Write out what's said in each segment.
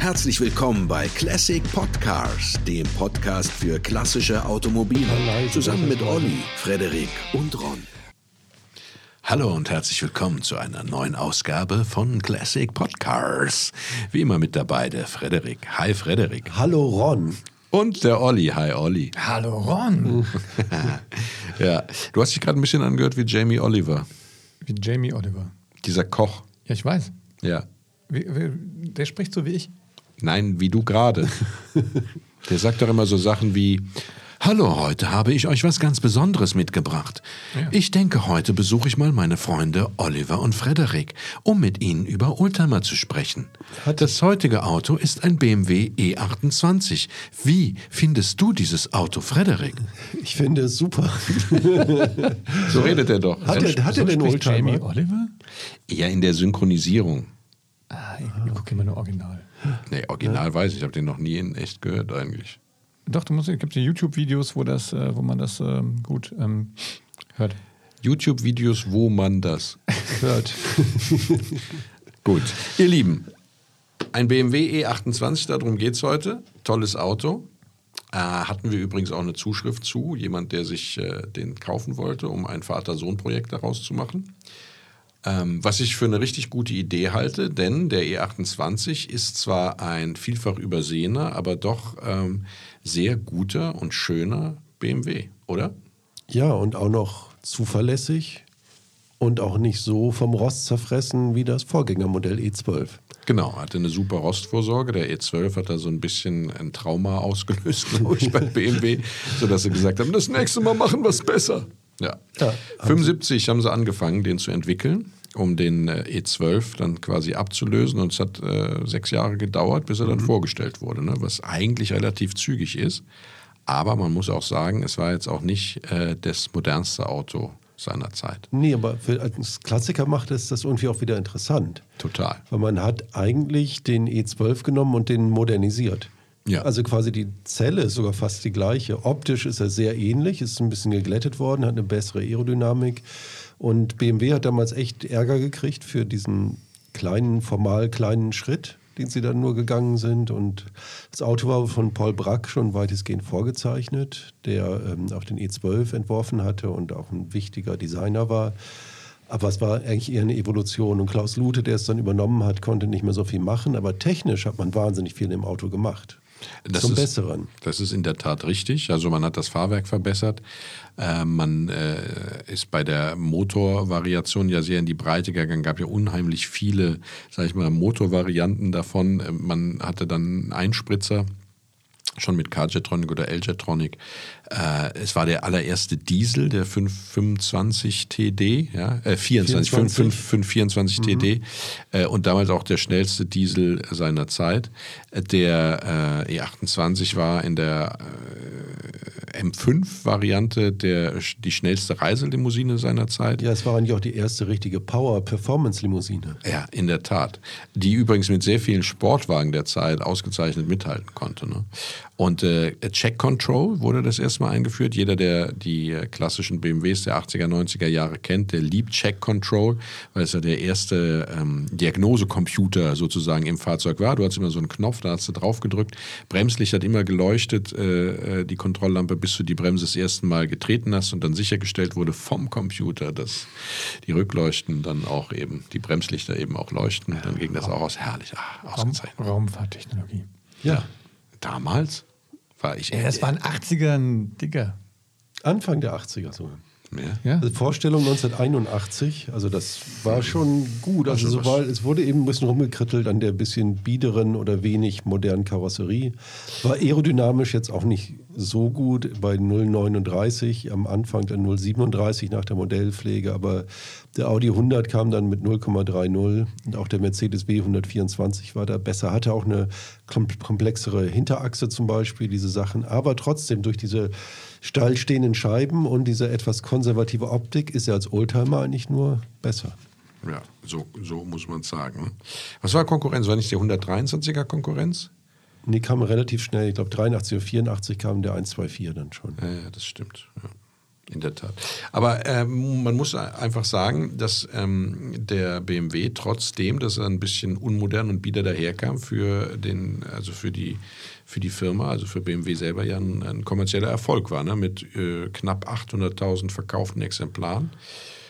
Herzlich willkommen bei Classic Podcars, dem Podcast für klassische Automobile. Zusammen mit Olli, Frederik und Ron. Hallo und herzlich willkommen zu einer neuen Ausgabe von Classic Podcars. Wie immer mit dabei der Frederik. Hi Frederik. Hallo Ron. Und der Olli. Hi Olli. Hallo Ron. ja, du hast dich gerade ein bisschen angehört wie Jamie Oliver. Wie Jamie Oliver. Dieser Koch. Ja, ich weiß. Ja. Wie, wie, der spricht so wie ich. Nein, wie du gerade. Der sagt doch immer so Sachen wie, Hallo, heute habe ich euch was ganz Besonderes mitgebracht. Ja. Ich denke, heute besuche ich mal meine Freunde Oliver und Frederik, um mit ihnen über Oldtimer zu sprechen. Das heutige Auto ist ein BMW E28. Wie findest du dieses Auto, Frederik? Ich finde es super. So redet er doch. Hat er, hat er den spricht Jamie Oldtimer? Oliver? Ja, in der Synchronisierung. Ah, ich gucke immer nur Original. Nee, original weiß ich, ich habe den noch nie in echt gehört eigentlich. Doch, du musst, es gibt ja YouTube-Videos, wo, das, äh, wo man das ähm, gut ähm, hört. YouTube-Videos, wo man das Hört. Gut, ihr Lieben, ein BMW E28, darum geht es heute. Tolles Auto. Äh, hatten wir übrigens auch eine Zuschrift zu, jemand, der sich äh, den kaufen wollte, um ein Vater-Sohn-Projekt daraus zu machen. Ähm, was ich für eine richtig gute Idee halte, denn der E28 ist zwar ein vielfach übersehener, aber doch ähm, sehr guter und schöner BMW, oder? Ja, und auch noch zuverlässig und auch nicht so vom Rost zerfressen wie das Vorgängermodell E E12. Genau, hatte eine super Rostvorsorge. Der E12 hat da so ein bisschen ein Trauma ausgelöst, glaube ich, bei BMW, sodass sie gesagt haben, das nächste Mal machen wir es besser. Ja. Ja, 75 haben sie angefangen, den zu entwickeln, um den äh, E12 dann quasi abzulösen. Und es hat äh, sechs Jahre gedauert, bis er dann vorgestellt wurde, ne? was eigentlich relativ zügig ist. Aber man muss auch sagen, es war jetzt auch nicht äh, das modernste Auto seiner Zeit. Nee, aber für, als Klassiker macht es das irgendwie auch wieder interessant. Total. Weil man hat eigentlich den E12 genommen und den modernisiert. Ja. Also quasi die Zelle ist sogar fast die gleiche. Optisch ist er sehr ähnlich, ist ein bisschen geglättet worden, hat eine bessere Aerodynamik. Und BMW hat damals echt Ärger gekriegt für diesen kleinen, formal kleinen Schritt, den sie dann nur gegangen sind. Und das Auto war von Paul Brack schon weitestgehend vorgezeichnet, der ähm, auch den E12 entworfen hatte und auch ein wichtiger Designer war. Aber es war eigentlich eher eine Evolution. Und Klaus Lute, der es dann übernommen hat, konnte nicht mehr so viel machen. Aber technisch hat man wahnsinnig viel im Auto gemacht. Das Zum ist, Besseren. Das ist in der Tat richtig. Also man hat das Fahrwerk verbessert. Äh, man äh, ist bei der Motorvariation ja sehr in die Breite gegangen. gab ja unheimlich viele, sag ich mal, Motorvarianten davon. Äh, Man hatte dann einen Einspritzer. Schon mit K-Jetronic oder L-Jetronic. Äh, es war der allererste Diesel, der 525 TD, ja, äh, 24, 5, 5, 524 TD äh, und damals auch der schnellste Diesel seiner Zeit. Der äh, E28 war in der äh, M5-Variante der, die schnellste Reiselimousine seiner Zeit. Ja, es war eigentlich auch die erste richtige Power-Performance-Limousine. Ja, in der Tat. Die übrigens mit sehr vielen Sportwagen der Zeit ausgezeichnet mithalten konnte. Ne? Und äh, Check Control wurde das erstmal eingeführt. Jeder, der die klassischen BMWs der 80er, 90er Jahre kennt, der liebt Check Control, weil es ja der erste ähm, Diagnosecomputer sozusagen im Fahrzeug war. Du hattest immer so einen Knopf, da hast du drauf gedrückt. Bremslicht hat immer geleuchtet, äh, äh, die Kontrolllampe, bis du die Bremse das erste Mal getreten hast und dann sichergestellt wurde vom Computer, dass die Rückleuchten dann auch eben, die Bremslichter eben auch leuchten. Dann ging das auch aus. Herrlich, ah, Raum, ausgezeichnet. Raumfahrttechnologie. Ja. Damals war ich. Ja, das waren 80er ein Digger. Anfang der 80er sogar. Ja. Ja? Also Vorstellung 1981, also das war schon gut. Also Also so was- war, es wurde eben ein bisschen rumgekrittelt an der bisschen biederen oder wenig modernen Karosserie. War aerodynamisch jetzt auch nicht so gut bei 0,39 am Anfang, dann 0,37 nach der Modellpflege, aber der Audi 100 kam dann mit 0,30 und auch der Mercedes W124 war da besser, hatte auch eine kom komplexere Hinterachse zum Beispiel, diese Sachen, aber trotzdem durch diese steil stehenden Scheiben und diese etwas konservative Optik ist er als Oldtimer eigentlich nur besser. Ja, so, so muss man sagen. Was war Konkurrenz? War nicht die 123er Konkurrenz? Nee, kam relativ schnell, ich glaube 83 oder 84 kam der 124 dann schon. Ja, ja, das stimmt. Ja. In der Tat. Aber ähm, man muss einfach sagen, dass ähm, der BMW trotzdem, dass er ein bisschen unmodern und bieder daherkam für den, also für die für die Firma, also für BMW selber ja ein, ein kommerzieller Erfolg war, ne? mit äh, knapp 800.000 verkauften Exemplaren.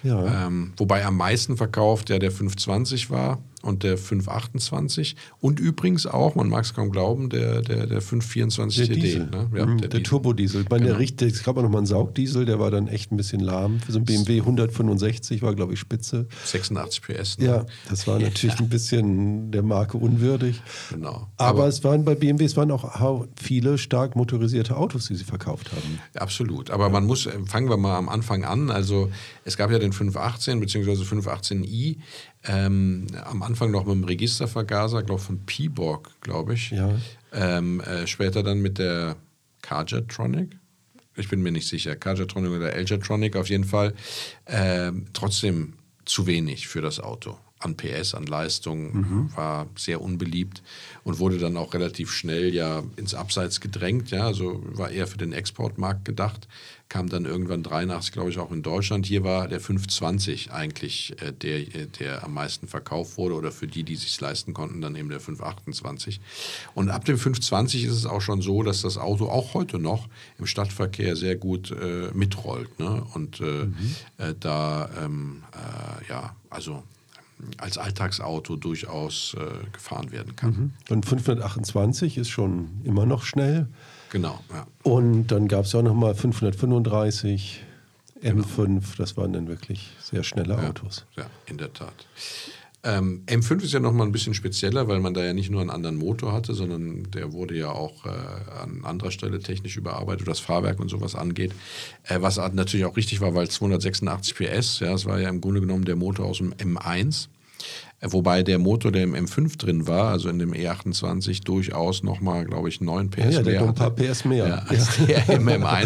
Ja. Ähm, wobei am meisten verkauft ja der 520 war und der 528 und übrigens auch, man mag es kaum glauben, der, der, der 524 Der TD. Diesel, Ne? Ja, Mhm, der der, Diesel. Turbodiesel. Ich meine, Genau. der richtig, es gab auch noch mal einen Saugdiesel, der war dann echt ein bisschen lahm. Für so ein BMW 165 war, glaube ich, spitze. 86 PS. Ne? Ja, das war natürlich ein bisschen der Marke unwürdig. Genau. Aber, es waren bei BMW, es waren auch viele stark motorisierte Autos, die sie verkauft haben. Absolut. Aber man muss, äh, fangen wir mal am Anfang an. Also es gab ja den 518 bzw. 518i. Ähm, am Anfang noch mit dem Registervergaser, glaube von P-Borg, glaube ich. Ja. Ähm, äh, später dann mit der Carjatronic. Ich bin mir nicht sicher. Carjatronic oder Eljatronic auf jeden Fall. Ähm, trotzdem zu wenig für das Auto. An PS, an Leistung, war sehr unbeliebt und wurde dann auch relativ schnell ja ins Abseits gedrängt. Ja, also war eher für den Exportmarkt gedacht. Kam dann irgendwann 83, glaube ich, auch in Deutschland. Hier war der 520 eigentlich äh, der, äh, der am meisten verkauft wurde oder für die, die sich leisten konnten, dann eben der 528. Und ab dem 520 ist es auch schon so, dass das Auto auch heute noch im Stadtverkehr sehr gut äh, mitrollt. Ne? Und äh, äh, da, ähm, äh, ja, also als Alltagsauto durchaus gefahren werden kann. Und 528 ist schon immer noch schnell. Genau, ja. Und dann gab es auch noch mal 535, M5, das waren dann wirklich sehr schnelle Autos. Ja, in der Tat. Ähm, M5 ist ja nochmal ein bisschen spezieller, weil man da ja nicht nur einen anderen Motor hatte, sondern der wurde ja auch äh, an anderer Stelle technisch überarbeitet, was Fahrwerk und sowas angeht. Äh, was natürlich auch richtig war, weil 286 PS, ja, das war ja im Grunde genommen der Motor aus dem M1. Wobei der Motor, der im M5 drin war, also in dem E28, durchaus nochmal, glaube ich, 9 PS Ja, ja, der mehr noch ein paar. PS mehr. Ja, als der im M1.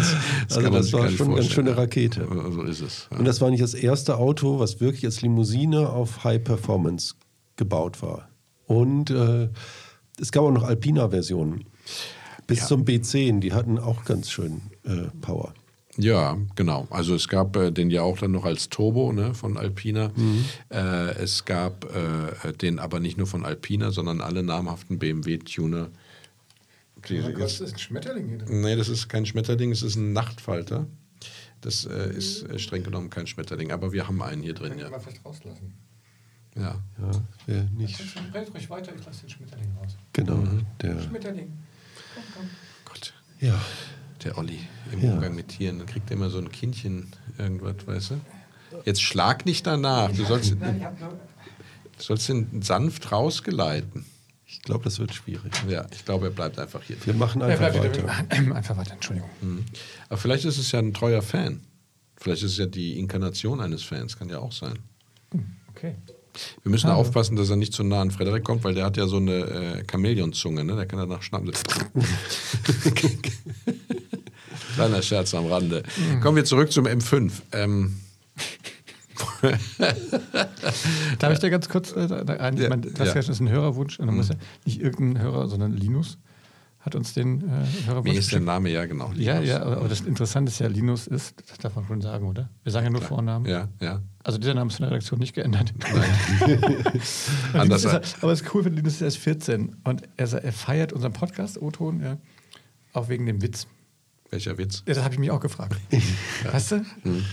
Das Also kann man das sich war schon eine ganz schöne Rakete. Ja, So ist es. Ja. Und das war nicht das erste Auto, was wirklich als Limousine auf High Performance gebaut war. Und äh, es gab auch noch Alpina-Versionen. Bis Ja. zum B10, die hatten auch ganz schön äh, Power. Ja, genau. Also es gab äh, den ja auch dann noch als Turbo ne, von Alpina. Äh, es gab äh, den aber nicht nur von Alpina, sondern alle namhaften BMW-Tuner. Die jetzt- ist ein Schmetterling hier drin. Nee, das ist kein Schmetterling, es ist ein Nachtfalter. Das äh, ist äh, streng genommen kein Schmetterling, aber wir haben einen hier drin, ja. Mal vielleicht rauslassen. ja. Ja, wär nicht Red ruhig weiter, ich lasse den Schmetterling raus. genau. Mhm. Der, Schmetterling. Komm, komm. Gott, ja. Der Olli im Ja. Umgang mit Tieren, dann kriegt er immer so ein Kindchen irgendwas, weißt du? Jetzt schlag nicht danach, du sollst, du sollst ihn sanft rausgeleiten. Ich glaube, das wird schwierig. Ja, ich glaube, er bleibt einfach hier. Wir machen einfach wieder- weiter. Einfach weiter, Entschuldigung. Aber vielleicht ist es ja ein treuer Fan. Vielleicht ist es ja die Inkarnation eines Fans, kann ja auch sein. Okay. Wir müssen Ah. aufpassen, dass er nicht zu nah an Frederik kommt, weil der hat ja so eine äh, Chamäleonzunge, ne? Der kann danach schnappen. Kleiner Scherz am Rande. Kommen wir zurück zum M5. Ähm, Darf ich dir ganz kurz äh, da- ein, Ja, das ja. ist ein Hörerwunsch. Und dann muss ja nicht irgendein Hörer, sondern Linus hat uns den äh, Hörerwunsch wie ist der. Name? Ja, genau. Ja, Linus. ja, aber, aber das Interessante ist ja, Linus ist, das darf man schon sagen, oder? Wir sagen ja nur Vornamen. Ja, ja. Also dieser Name ist in der Redaktion nicht geändert. Und Anders Linus ist, aber es ist cool, für Linus ist erst 14 und er, er feiert unseren Podcast, O-Ton, ja, auch wegen dem Witz. Welcher Witz? Ja, das habe ich mich auch gefragt. Weißt du,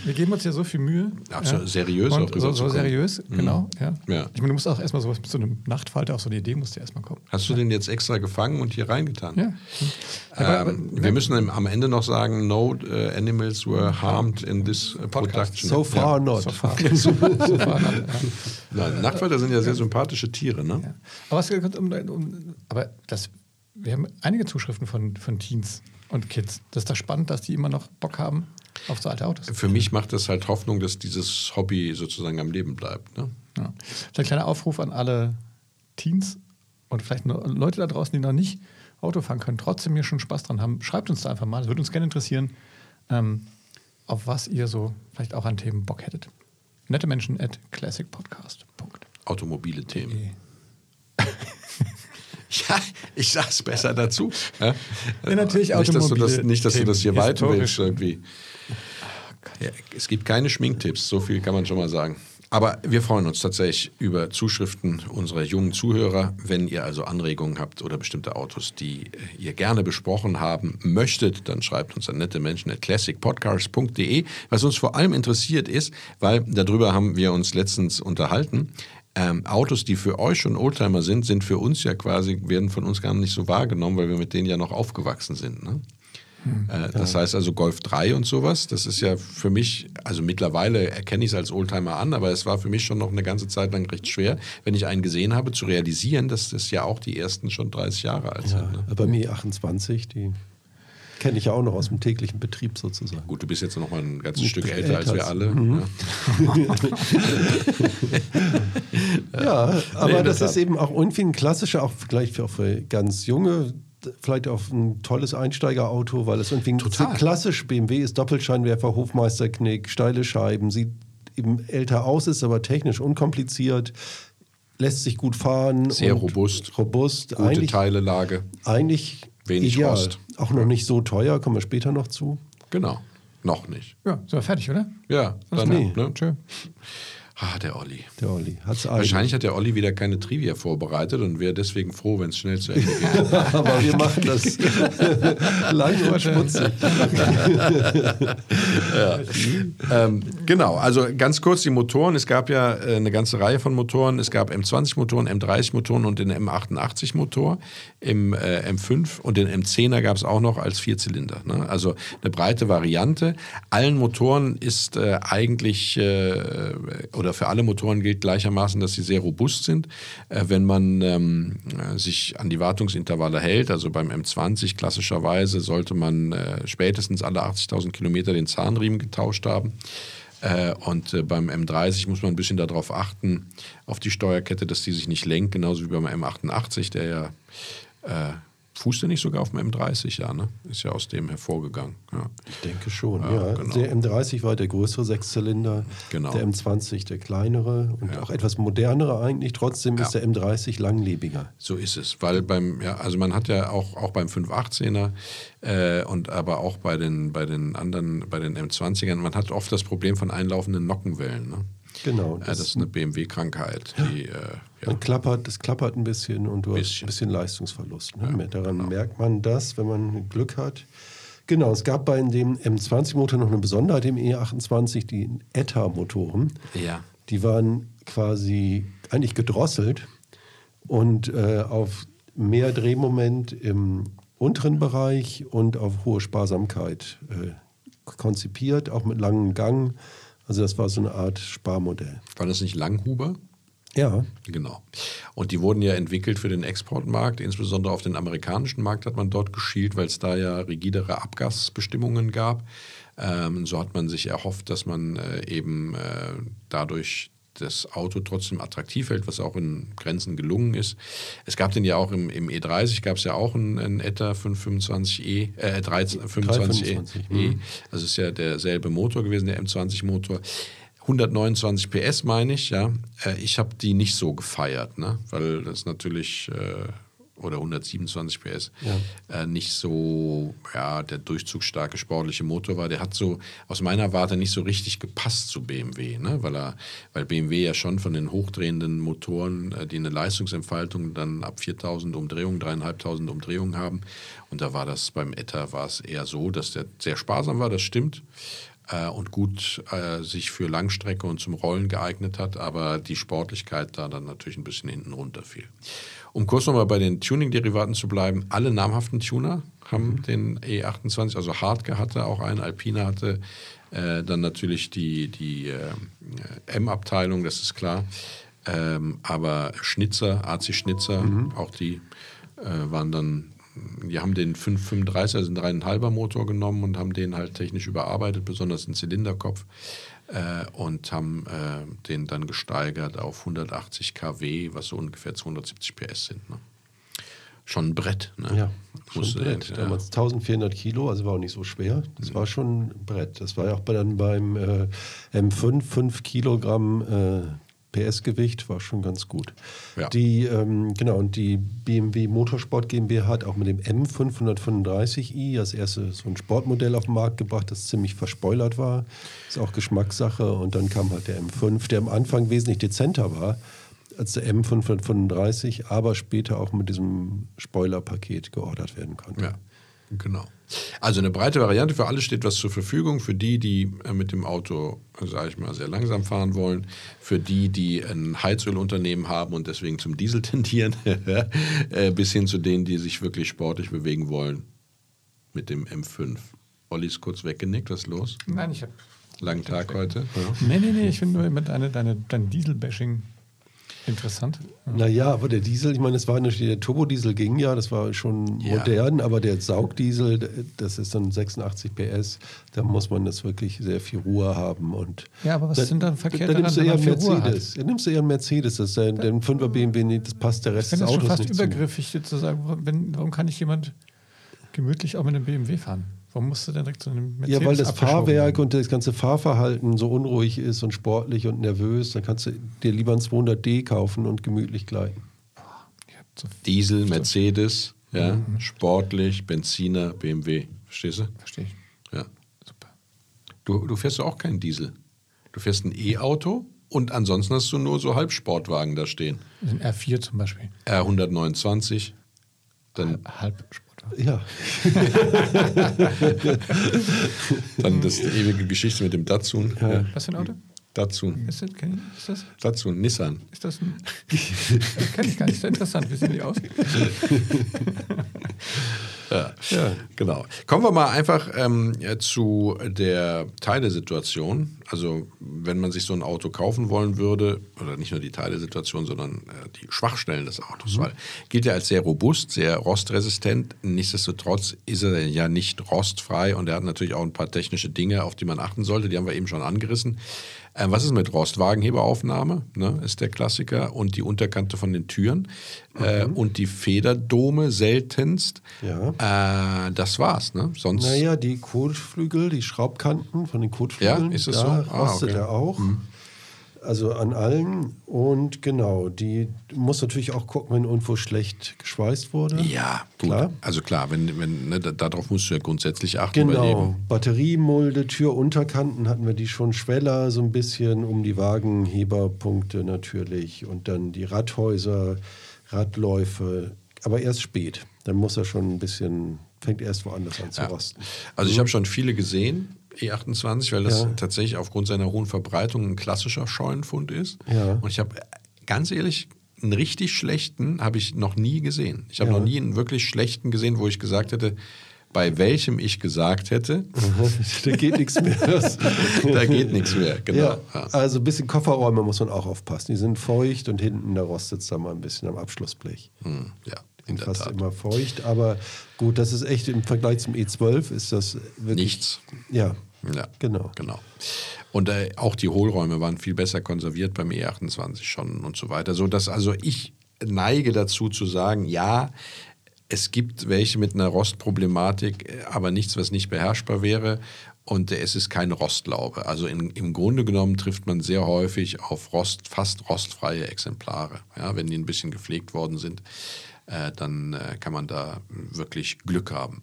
wir geben uns ja so viel Mühe. Absolut seriös Und auch so, so seriös, genau. Ja. Ja. Ich meine, du musst auch erstmal sowas mit so einem Nachtfalter, auf so eine Idee musst du erstmal kommen. Hast du den jetzt extra gefangen und hier reingetan? Ja. Aber, aber, Ähm, wir müssen im- am Ende noch sagen, no uh, animals were harmed in this uh, production. So far ja. not. so far, so, so far, ja. Nein, Nachtfalter sind ja sehr sympathische Tiere, ne? Ja. Aber, was, um, um, aber das, wir haben einige Zuschriften von, von Teens und Kids. Das ist doch spannend, dass die immer noch Bock haben auf so alte Autos. Für mich macht das halt Hoffnung, dass dieses Hobby sozusagen am Leben bleibt. Ne? Ja. Vielleicht ein kleiner Aufruf an alle Teens und vielleicht Leute da draußen, die noch nicht Auto fahren können, trotzdem hier schon Spaß dran haben. Schreibt uns da einfach mal. Es würde uns gerne interessieren, ähm, auf was ihr so vielleicht auch an Themen Bock hättet. Nette Menschen at classicpodcast.de. Automobile Themen. Ja, ich sag's besser dazu. Ja, Ja, natürlich nicht, dass du das, nicht, dass du das hier weiten willst irgendwie. Ja, es gibt keine Schminktipps, so viel kann man schon mal sagen. Aber wir freuen uns tatsächlich über Zuschriften unserer jungen Zuhörer. Wenn ihr also Anregungen habt oder bestimmte Autos, die ihr gerne besprochen haben möchtet, dann schreibt uns an nette Menschen at classicpodcast.de. Was uns vor allem interessiert ist, weil darüber haben wir uns letztens unterhalten, ähm, Autos, die für euch schon Oldtimer sind, sind für uns ja quasi, werden von uns gar nicht so wahrgenommen, weil wir mit denen ja noch aufgewachsen sind. Ne? Äh, das heißt also Golf 3 und sowas, das ist ja für mich, also mittlerweile erkenne ich es als Oldtimer an, aber es war für mich schon noch eine ganze Zeit lang recht schwer, wenn ich einen gesehen habe, zu realisieren, dass das ja auch die ersten schon 30 Jahre alt Ja, sind. Ne? Bei mir 28, die kenne ich ja auch noch aus dem täglichen Betrieb sozusagen. Gut, du bist jetzt noch mal ein ganzes Stück Stück älter als älter wir alle. Mhm. Ja. Ja, aber Nee, das Tat. ist eben auch irgendwie ein klassischer, auch vielleicht auch für ganz junge, vielleicht auch ein tolles Einsteigerauto, weil es irgendwie Total. klassisch BMW ist, Doppelscheinwerfer, Hofmeisterknick, steile Scheiben, sieht eben älter aus, ist aber technisch unkompliziert, lässt sich gut fahren. Sehr robust. Robust, Gute eigentlich, Teilelage. eigentlich Wenig ideal. Rost. Auch noch nicht so teuer, kommen wir später noch zu. Genau. Noch nicht. Ja, sind wir fertig, oder? Ja, dann, Nee. ne? Tschö. Ah, der Olli. Der Olli hat's Wahrscheinlich hat der Olli wieder keine Trivia vorbereitet und wäre deswegen froh, wenn es schnell zu Ende geht. aber wir machen das lang und schmutzig. ähm, genau, also ganz kurz die Motoren. Es gab ja äh, eine ganze Reihe von Motoren. Es gab M20-Motoren, M30-Motoren und den M88-Motor. Im äh, M5 und den M10er gab es auch noch als Vierzylinder. Ne? Also eine breite Variante. Allen Motoren ist äh, eigentlich, äh, oder für alle Motoren gilt gleichermaßen, dass sie sehr robust sind. Äh, wenn man ähm, äh, sich an die Wartungsintervalle hält, also beim M20 klassischerweise sollte man äh, spätestens alle 80.000 Kilometer den Zahnriemen getauscht haben. Äh, Und äh, beim M30 muss man ein bisschen darauf achten, auf die Steuerkette, dass die sich nicht lenkt, genauso wie beim M88, der ja fußt der nicht sogar auf dem M30, ja, ne? Ist ja aus dem hervorgegangen. Ja. Ich denke schon, Ja, ja. genau. Der M30 war der größere Sechszylinder, Genau. der M20 der kleinere und Ja. auch etwas modernere eigentlich. Trotzdem ist der M30 langlebiger. So ist es, weil beim, ja, also man hat ja auch, auch beim 518er äh, und aber auch bei den, bei den anderen, bei den M20ern, man hat oft das Problem von einlaufenden Nockenwellen. Ne? Genau. Ja, das ist eine BMW-Krankheit, die, äh, ja, klappert, das klappert ein bisschen und du hast Bisschen. ein bisschen Leistungsverlust. Ne? Daran merkt man das, wenn man Glück hat. Genau, es gab bei dem M20-Motor noch eine Besonderheit im E28, die ETA-Motoren. ja. Die waren quasi eigentlich gedrosselt und äh, auf mehr Drehmoment im unteren Bereich und auf hohe Sparsamkeit äh, konzipiert, auch mit langem Gang. Also das war so eine Art Sparmodell. War das nicht Langhuber? Ja, Genau. Und die wurden ja entwickelt für den Exportmarkt, insbesondere auf den amerikanischen Markt hat man dort geschielt, weil es da ja rigidere Abgasbestimmungen gab. Ähm, so hat man sich erhofft, dass man äh, eben äh, dadurch das Auto trotzdem attraktiv hält, was auch in Grenzen gelungen ist. Es gab den ja auch im, im E30, gab es ja auch einen, einen ETA 525e, äh, 13, 25e. 325, E. Also ist ja derselbe Motor gewesen, der M20-Motor. 129 PS meine ich, ja. Äh, Ich habe die nicht so gefeiert, ne? weil das natürlich, äh, oder 127 PS, äh, nicht so ja, der durchzugsstarke sportliche Motor war. Der hat so aus meiner Warte nicht so richtig gepasst zu BMW, ne? weil, er, weil BMW ja schon von den hochdrehenden Motoren, äh, die eine Leistungsentfaltung dann ab 4000 Umdrehungen, 3500 Umdrehungen haben. Und da war das beim ETA war es eher so, dass der sehr sparsam war, das stimmt äh, und gut äh, sich für Langstrecke und zum Rollen geeignet hat, aber die Sportlichkeit da dann natürlich ein bisschen hinten runterfiel. Um kurz nochmal bei den Tuning-Derivaten zu bleiben, alle namhaften Tuner haben den E28, also Hartke hatte auch einen, Alpina hatte äh, dann natürlich die, die äh, M-Abteilung, das ist klar. Ähm, aber Schnitzer, AC Schnitzer, auch die äh, waren dann, die haben den 535, also einen 3,5er Motor genommen und haben den halt technisch überarbeitet, besonders den Zylinderkopf, äh, und haben äh, den dann gesteigert auf 180 kW, was so ungefähr 270 PS sind. Ne? Schon ein Brett. Ne? Ja, schon Musste- ein Brett. ja. Damals 1400 Kilo, also war auch nicht so schwer. Das war schon ein Brett. Das war ja auch bei, dann beim äh, M5 5 Kilogramm äh, PS-Gewicht, war schon ganz gut. Ja. Die, ähm, genau, und die BMW Motorsport GmbH hat auch mit dem M535i als erstes so ein Sportmodell auf den Markt gebracht, das ziemlich verspoilert war. Ist auch Geschmackssache. Und dann kam halt der M5, der am Anfang wesentlich dezenter war als der M535, aber später auch mit diesem Spoiler-Paket geordert werden konnte. Ja, genau. Also eine breite Variante, für alle steht was zur Verfügung. Für die, die äh, mit dem Auto, sage ich mal, sehr langsam fahren wollen. Für die, die ein Heizölunternehmen haben und deswegen zum Diesel tendieren. Äh, bis hin zu denen, die sich wirklich sportlich bewegen wollen mit dem M5. Olli ist kurz weggenickt, was ist los? Nein, ich habe. Langen Tag heute. Ja. Nee, nee, nee, ich finde nur immer deine, deine, dein Diesel-Bashing interessant. Naja, aber der Diesel, ich meine, das war natürlich, der Turbodiesel ging ja, das war schon Ja. modern, aber der Saugdiesel, das ist dann 86 PS, da muss man das wirklich sehr viel Ruhe haben. Und Ja, aber was da, sind dann verkehrt Da nimmst du eher einen Mercedes. Ja, nimmst du eher einen Mercedes, das ist der, der 5er BMW, nicht, das passt der Ich Rest des das schon Autos fast übergriffig, zu sagen, wenn, warum kann nicht jemand gemütlich auch mit einem BMW fahren? Warum musst du denn direkt zu einem Mercedes Ja, weil das Fahrwerk werden? und das ganze Fahrverhalten so unruhig ist und sportlich und nervös, dann kannst du dir lieber ein 200D kaufen und gemütlich gleiten. So Diesel, Mercedes, ja, sportlich, Benziner, BMW. Verstehst du? Verstehe ich. Ja. Super. Du, du fährst auch keinen Diesel. Du fährst ein E-Auto und ansonsten hast du nur so Halbsportwagen da stehen. Den R4 zum Beispiel. R129, dann, Halbsport. Ja, dann das die ewige Geschichte mit dem Datsun. Ja. Was für ein Auto? Datsun. Ist das, kenn ich, ist das, Datsun, Nissan. ist das ein. Kenne ich gar nicht. Ist ja interessant. Wie sehen die aus? Ja. Genau. Kommen wir mal einfach ähm, ja, zu der Teilesituation. Also, wenn man sich so ein Auto kaufen wollen würde, oder nicht nur die Teilesituation, sondern äh, die Schwachstellen des Autos, weil gilt ja als sehr robust, sehr rostresistent. Nichtsdestotrotz ist er ja nicht rostfrei und er hat natürlich auch ein paar technische Dinge, auf die man achten sollte. Die haben wir eben schon angerissen. Äh, was ist mit Rost? Wagenheberaufnahme ne, ist der Klassiker und die Unterkante von den Türen äh, und die Federdome seltenst. Ja. Äh, das war's, ne? Sonst. naja, die Kotflügel, die Schraubkanten von den Kotflügeln, Ja, ist das da so? Ah, rostet okay. er auch. Also an allen. Und genau, die du musst natürlich auch gucken, wenn irgendwo schlecht geschweißt wurde. Ja, gut. Klar. Also klar, wenn, wenn, ne, da- darauf musst du ja grundsätzlich achten. Genau. Batteriemulde, Türunterkanten hatten wir die schon schweller, so ein bisschen um die Wagenheberpunkte natürlich und dann die Radhäuser, Radläufe, aber erst spät. Dann muss er schon ein bisschen, fängt erst woanders an zu Ja. rosten. Also ich habe schon viele gesehen, E28, weil das Ja. tatsächlich aufgrund seiner hohen Verbreitung ein klassischer Scheunenfund ist. Ja. Und ich habe ganz ehrlich einen richtig schlechten habe ich noch nie gesehen. Ich habe Ja. noch nie einen wirklich schlechten gesehen, wo ich gesagt hätte, bei welchem ich gesagt hätte, da geht nichts mehr. da geht nichts mehr. Genau. Ja, Ja. also ein bisschen Kofferräume muss man auch aufpassen. Die sind feucht und hinten, da rostet es dann mal ein bisschen am Abschlussblech. Hm, ja, in Fast Tat. immer feucht, aber gut, das ist echt im Vergleich zum E12 ist das wirklich. Nichts. Ja, Ja, genau. Genau. Und äh, auch die Hohlräume waren viel besser konserviert beim E28 schon und so weiter. So dass also ich neige dazu zu sagen, ja, es gibt welche mit einer Rostproblematik, äh, aber nichts, was nicht beherrschbar wäre. Und es ist keine Rostlaube. Also in, im Grunde genommen trifft man sehr häufig auf Rost, fast rostfreie Exemplare. Ja, wenn die ein bisschen gepflegt worden sind, äh, dann äh, kann man da wirklich Glück haben.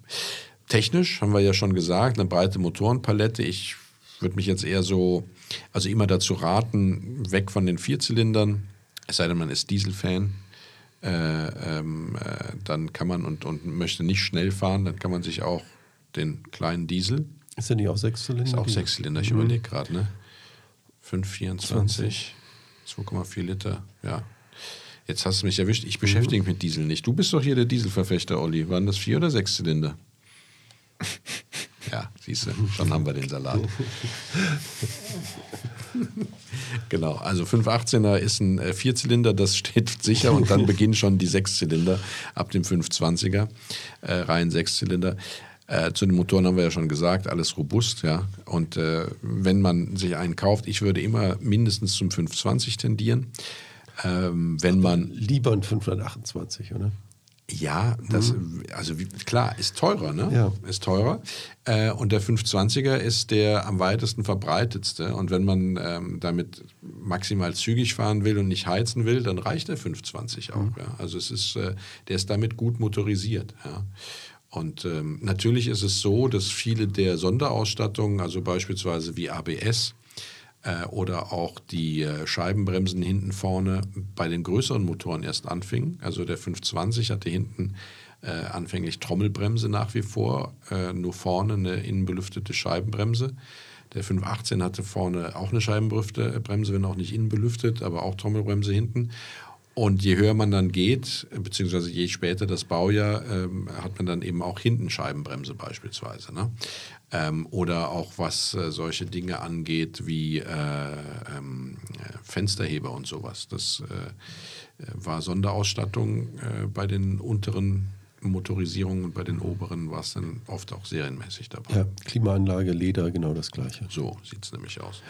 Technisch haben wir ja schon gesagt, eine breite Motorenpalette. Ich würde mich jetzt eher so, also immer dazu raten, weg von den Vierzylindern, es sei denn, man ist Dieselfan. Äh, ähm, äh, dann kann man und, und möchte nicht schnell fahren, dann kann man sich auch den kleinen Diesel, Ist der nicht auch Sechszylinder? ist auch Sechszylinder, ich überlege gerade, ne? 524, 2,4 Liter, ja. Jetzt hast du mich erwischt. Ich beschäftige mich mit Diesel nicht. Du bist doch hier der Dieselverfechter, Olli. Waren das vier oder sechs Zylinder? Ja, siehst du, schon haben wir den Salat. genau, also 518er ist ein äh, Vierzylinder, das steht sicher und dann beginnen schon die Sechszylinder ab dem 520er, äh, rein Sechszylinder. Äh, zu den Motoren haben wir ja schon gesagt, alles robust, ja. Und äh, wenn man sich einen kauft, ich würde immer mindestens zum 520 tendieren. Ähm, wenn man Lieber ein 528, oder? Ja, das, also wie, klar, ist teurer, ne? Ja. Ist teurer. Äh, und der 520er ist der am weitesten verbreitetste. Und wenn man ähm, damit maximal zügig fahren will und nicht heizen will, dann reicht der 520 auch. Ja? Also es ist, äh, der ist damit gut motorisiert. Ja? Und ähm, natürlich ist es so, dass viele der Sonderausstattungen, also beispielsweise wie ABS, oder auch die äh, Scheibenbremsen hinten vorne bei den größeren Motoren erst anfingen. Also der 520 hatte hinten äh, anfänglich Trommelbremse nach wie vor, äh, nur vorne eine innenbelüftete Scheibenbremse. Der 518 hatte vorne auch eine Scheibenbremse, wenn auch nicht innenbelüftet, aber auch Trommelbremse hinten. Und je höher man dann geht, beziehungsweise je später das Baujahr, ähm, hat man dann eben auch hinten Scheibenbremse beispielsweise. Ne? Ähm, oder auch was äh, solche Dinge angeht wie äh, ähm, Fensterheber und sowas. Das äh, war Sonderausstattung äh, bei den unteren Motorisierungen und bei den oberen war es dann oft auch serienmäßig dabei. Ja, Klimaanlage, Leder, genau das gleiche. So sieht es nämlich aus.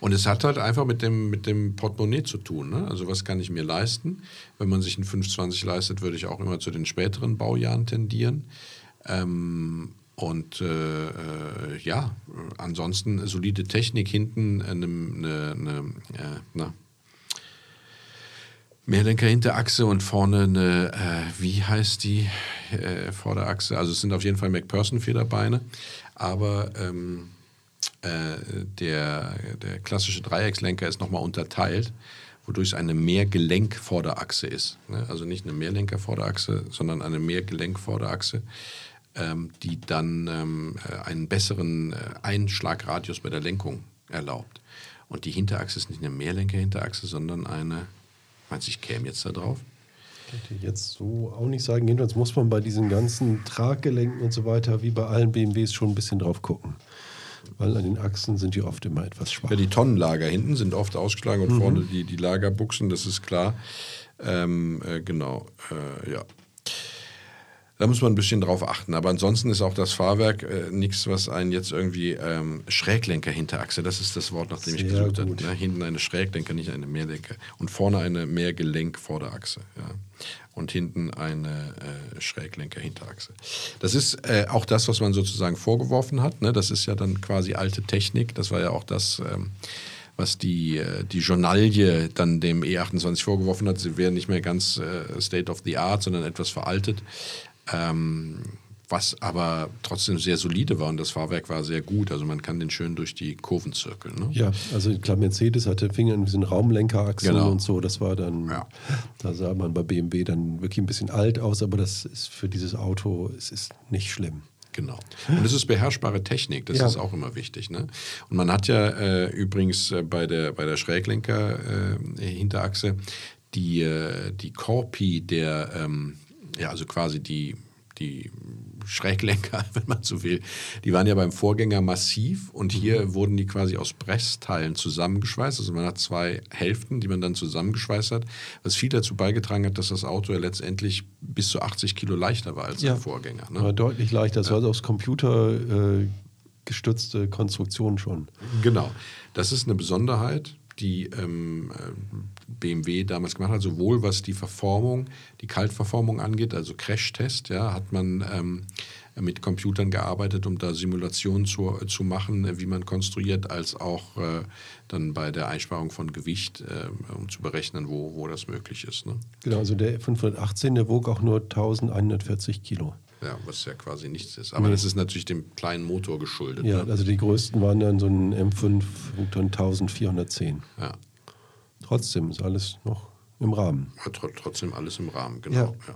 Und es hat halt einfach mit dem, mit dem Portemonnaie zu tun. Ne? Also was kann ich mir leisten? Wenn man sich einen 520 leistet, würde ich auch immer zu den späteren Baujahren tendieren. Ähm, und äh, äh, ja, ansonsten solide Technik hinten, eine, eine, eine äh, na, Mehrlenker Hinterachse und vorne eine, äh, wie heißt die äh, Vorderachse? Also es sind auf jeden Fall McPherson-Federbeine, aber ähm, äh, der, der klassische Dreieckslenker ist nochmal unterteilt, wodurch es eine Mehrgelenk-Vorderachse ist. Ne? Also nicht eine Mehrlenker-Vorderachse, sondern eine Mehrgelenk-Vorderachse, die dann ähm, äh, einen besseren äh, Einschlagradius bei der Lenkung erlaubt. Und die Hinterachse ist nicht eine Mehrlenker-Hinterachse, sondern eine Meinst du, ich käme jetzt da drauf? Könnte jetzt so auch nicht sagen. Jedenfalls muss man bei diesen ganzen Traggelenken und so weiter, wie bei allen BMWs, schon ein bisschen drauf gucken. Weil an den Achsen sind die oft immer etwas schwach. Ja, die Tonnenlager hinten sind oft ausgeschlagen und vorne die, die Lagerbuchsen, das ist klar. Ähm, äh, genau, äh, ja. Da muss man ein bisschen drauf achten. Aber ansonsten ist auch das Fahrwerk äh, nichts, was einen jetzt irgendwie ähm, Schräglenker Hinterachse, das ist das Wort, nach dem ich gesucht habe. Ne? Hinten eine Schräglenker, nicht eine Mehrlenker. Und vorne eine Mehrgelenk Vorderachse. Ja. Und hinten eine äh, Schräglenker Hinterachse. Das ist äh, auch das, was man sozusagen vorgeworfen hat. Ne? Das ist ja dann quasi alte Technik. Das war ja auch das. Ähm, was die, äh, die Journalie dann dem E28 vorgeworfen hat. Sie wären nicht mehr ganz äh, State of the Art, sondern etwas veraltet. Ähm, was aber trotzdem sehr solide war und das Fahrwerk war sehr gut. Also man kann den schön durch die Kurven zirkeln. Ne? Ja, also klar, Mercedes hatte Finger ein bisschen Raumlenkerachsen Genau. und so. Das war dann, Ja. da sah man bei BMW dann wirklich ein bisschen alt aus, aber das ist für dieses Auto, es ist nicht schlimm. Genau. Und es ist beherrschbare Technik, das Ja. ist auch immer wichtig. Ne? Und man hat ja äh, übrigens äh, bei der, bei der Schräglenker-Hinterachse die, äh, die Korpi der, ähm, ja, also quasi die, die Schräglenker, wenn man so will, die waren ja beim Vorgänger massiv und hier wurden die quasi aus Pressteilen zusammengeschweißt. Also man hat zwei Hälften, die man dann zusammengeschweißt hat, was viel dazu beigetragen hat, dass das Auto ja letztendlich bis zu 80 Kilo leichter war als Ja. der Vorgänger. Ne? Aber deutlich leichter. Das war also aufs Computer äh, gestützte Konstruktion schon. Genau. Das ist eine Besonderheit, die ähm, äh, BMW damals gemacht hat, sowohl was die Verformung, die Kaltverformung angeht, also Crashtest, ja, hat man ähm, mit Computern gearbeitet, um da Simulationen zu, zu machen, äh, wie man konstruiert, als auch äh, dann bei der Einsparung von Gewicht, äh, um zu berechnen, wo, wo das möglich ist. Ne? Genau, also der 518, der wog auch nur 1140 Kilo. Ja, was ja quasi nichts ist. Aber das ist natürlich dem kleinen Motor geschuldet. Ja, ne? also die größten waren dann so ein M5 und dann 1410. ja. Trotzdem ist alles noch im Rahmen. Tr trotzdem alles im Rahmen, genau. Ja. Ja.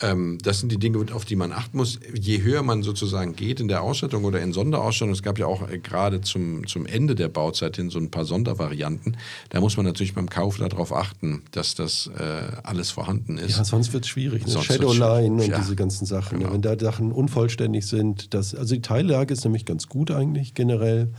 Ähm, das sind die Dinge, auf die man achten muss. Je höher man sozusagen geht in der Ausstattung oder in Sonderausstattung, es gab ja auch äh, gerade zum, zum Ende der Bauzeit hin so ein paar Sondervarianten, da muss man natürlich beim Kauf darauf achten, dass das äh, alles vorhanden ist. Ja, sonst wird es schwierig. Ne? Shadowline und ja. diese ganzen Sachen. ne? Genau. Wenn da Sachen unvollständig sind, das, also die Teillage ist nämlich ganz gut eigentlich generell.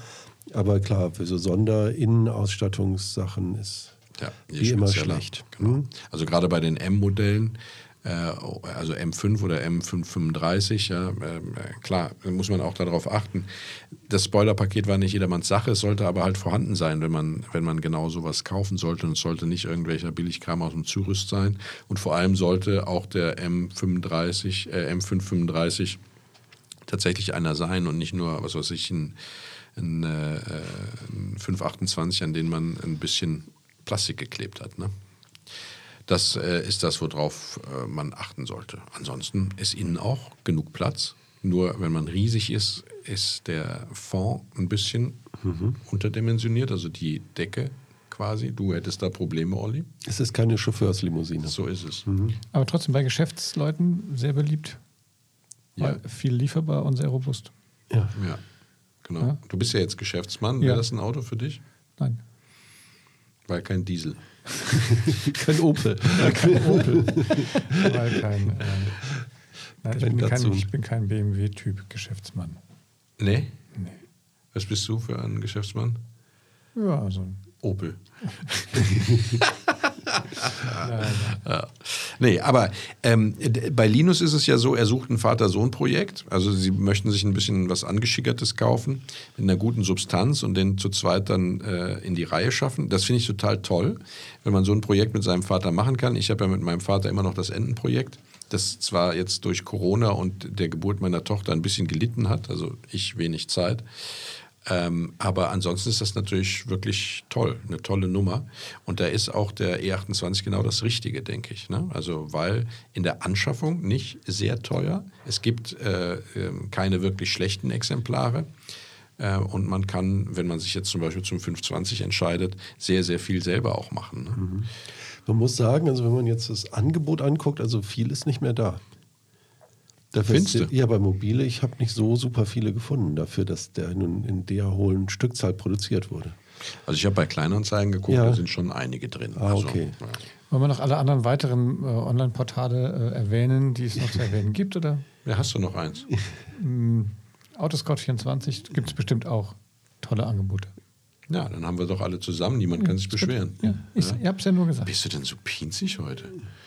Aber klar, für so Sonderinnenausstattungssachen ist Ja, wie immer schlecht. Genau. Hm? Also gerade bei den M-Modellen also M5 oder M535, ja, äh, klar, muss man auch darauf achten. Das Spoilerpaket war nicht jedermanns Sache, es sollte aber halt vorhanden sein, wenn man, wenn man genau sowas kaufen sollte. Und es sollte nicht irgendwelcher Billigkram aus dem Zurüst sein. Und vor allem sollte auch der M35, äh, M535 tatsächlich einer sein und nicht nur, was weiß ich, ein, ein, äh, ein 528, an den man ein bisschen Plastik geklebt hat. Ne? Das äh, ist das, worauf äh, man achten sollte. Ansonsten ist innen auch genug Platz. Nur wenn man riesig ist, ist der Fond ein bisschen mhm. unterdimensioniert, also die Decke quasi. Du hättest da Probleme, Olli. Es ist keine Chauffeurslimousine. So ist es. Mhm. Aber trotzdem bei Geschäftsleuten sehr beliebt. Ja. viel lieferbar und sehr robust. Ja. ja genau. Ja. Du bist ja jetzt Geschäftsmann. Wäre das ein Auto für dich? Nein. Weil kein Diesel. kein Opel. Weil kein Opel. Weil kein. Äh, nein, ich bin, kein, ich bin kein BMW-Typ Geschäftsmann. Nee? Nee. Was bist du für ein Geschäftsmann? Ja, also. Opel. ja. Nee, aber ähm, bei Linus ist es ja so, er sucht ein Vater-Sohn-Projekt. Also sie möchten sich ein bisschen was Angeschickertes kaufen, mit einer guten Substanz und den zu zweit dann äh, in die Reihe schaffen. Das finde ich total toll, wenn man so ein Projekt mit seinem Vater machen kann. Ich habe ja mit meinem Vater immer noch das Entenprojekt das zwar jetzt durch Corona und der Geburt meiner Tochter ein bisschen gelitten hat, also ich wenig Zeit. Ähm, aber ansonsten ist das natürlich wirklich toll, eine tolle Nummer. Und da ist auch der E28 genau das Richtige, denke ich. Ne? Also, weil in der Anschaffung nicht sehr teuer. Es gibt äh, äh, keine wirklich schlechten Exemplare. Äh, und man kann, wenn man sich jetzt zum Beispiel zum 520 entscheidet, sehr, sehr viel selber auch machen. Ne? Mhm. Man muss sagen, also wenn man jetzt das Angebot anguckt, also viel ist nicht mehr da. Dafür Findest du? Ja, bei Mobile, ich habe nicht so super viele gefunden dafür, dass der nun in der hohen Stückzahl produziert wurde. Also ich habe bei Kleinanzeigen geguckt, ja. da sind schon einige drin. Ah, also, okay. Ja. Wollen wir noch alle anderen weiteren äh, Online-Portale äh, erwähnen, die es noch zu erwähnen gibt? Oder? Ja, hast du noch eins? Mm, Autoscout24 gibt es bestimmt auch tolle Angebote. Ja, dann haben wir doch alle zusammen. Niemand ja, kann sich beschweren. Ja, ich, ja? ihr habt es ja nur gesagt. Bist du denn so pinzig heute?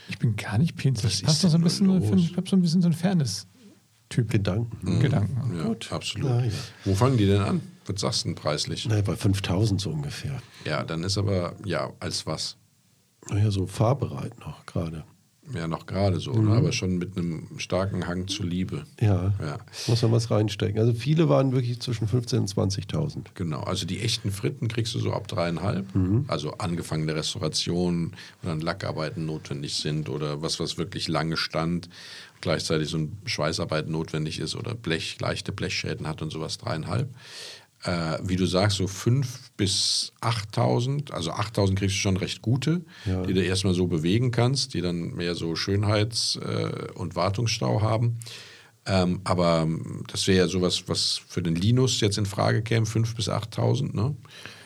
Ich bin gar nicht pinzig. Ich habe so ein bisschen, ich habe so ein bisschen so ein Fairness. Typ. Gedanken. Mhm. Gedanken. Ja, Gut. absolut. Ja, ja. Wo fangen die denn an? Was sagst du denn preislich? Naja, bei 5000 so ungefähr. Ja, dann ist aber, ja, als was? Naja, so fahrbereit noch gerade. Ja, noch gerade so, mhm. ne? aber schon mit einem starken Hang zur Liebe. Ja, ja. muss man was reinstecken. Also viele waren wirklich zwischen 15.000 und 20.000. Genau, also die echten Fritten kriegst du so ab dreieinhalb. Mhm. Also angefangene Restaurationen, wo dann Lackarbeiten notwendig sind oder was, was wirklich lange stand. Gleichzeitig so ein Schweißarbeit notwendig ist oder Blech, leichte Blechschäden hat und sowas dreieinhalb äh, wie du sagst, so 5.000 bis 8.000. Also 8.000 kriegst du schon recht gute, ja. die du erstmal so bewegen kannst, die dann mehr so Schönheits- äh, und Wartungsstau haben. Ähm, aber das wäre ja sowas, was für den Linus jetzt in Frage käme, 5.000 bis 8.000. Ne?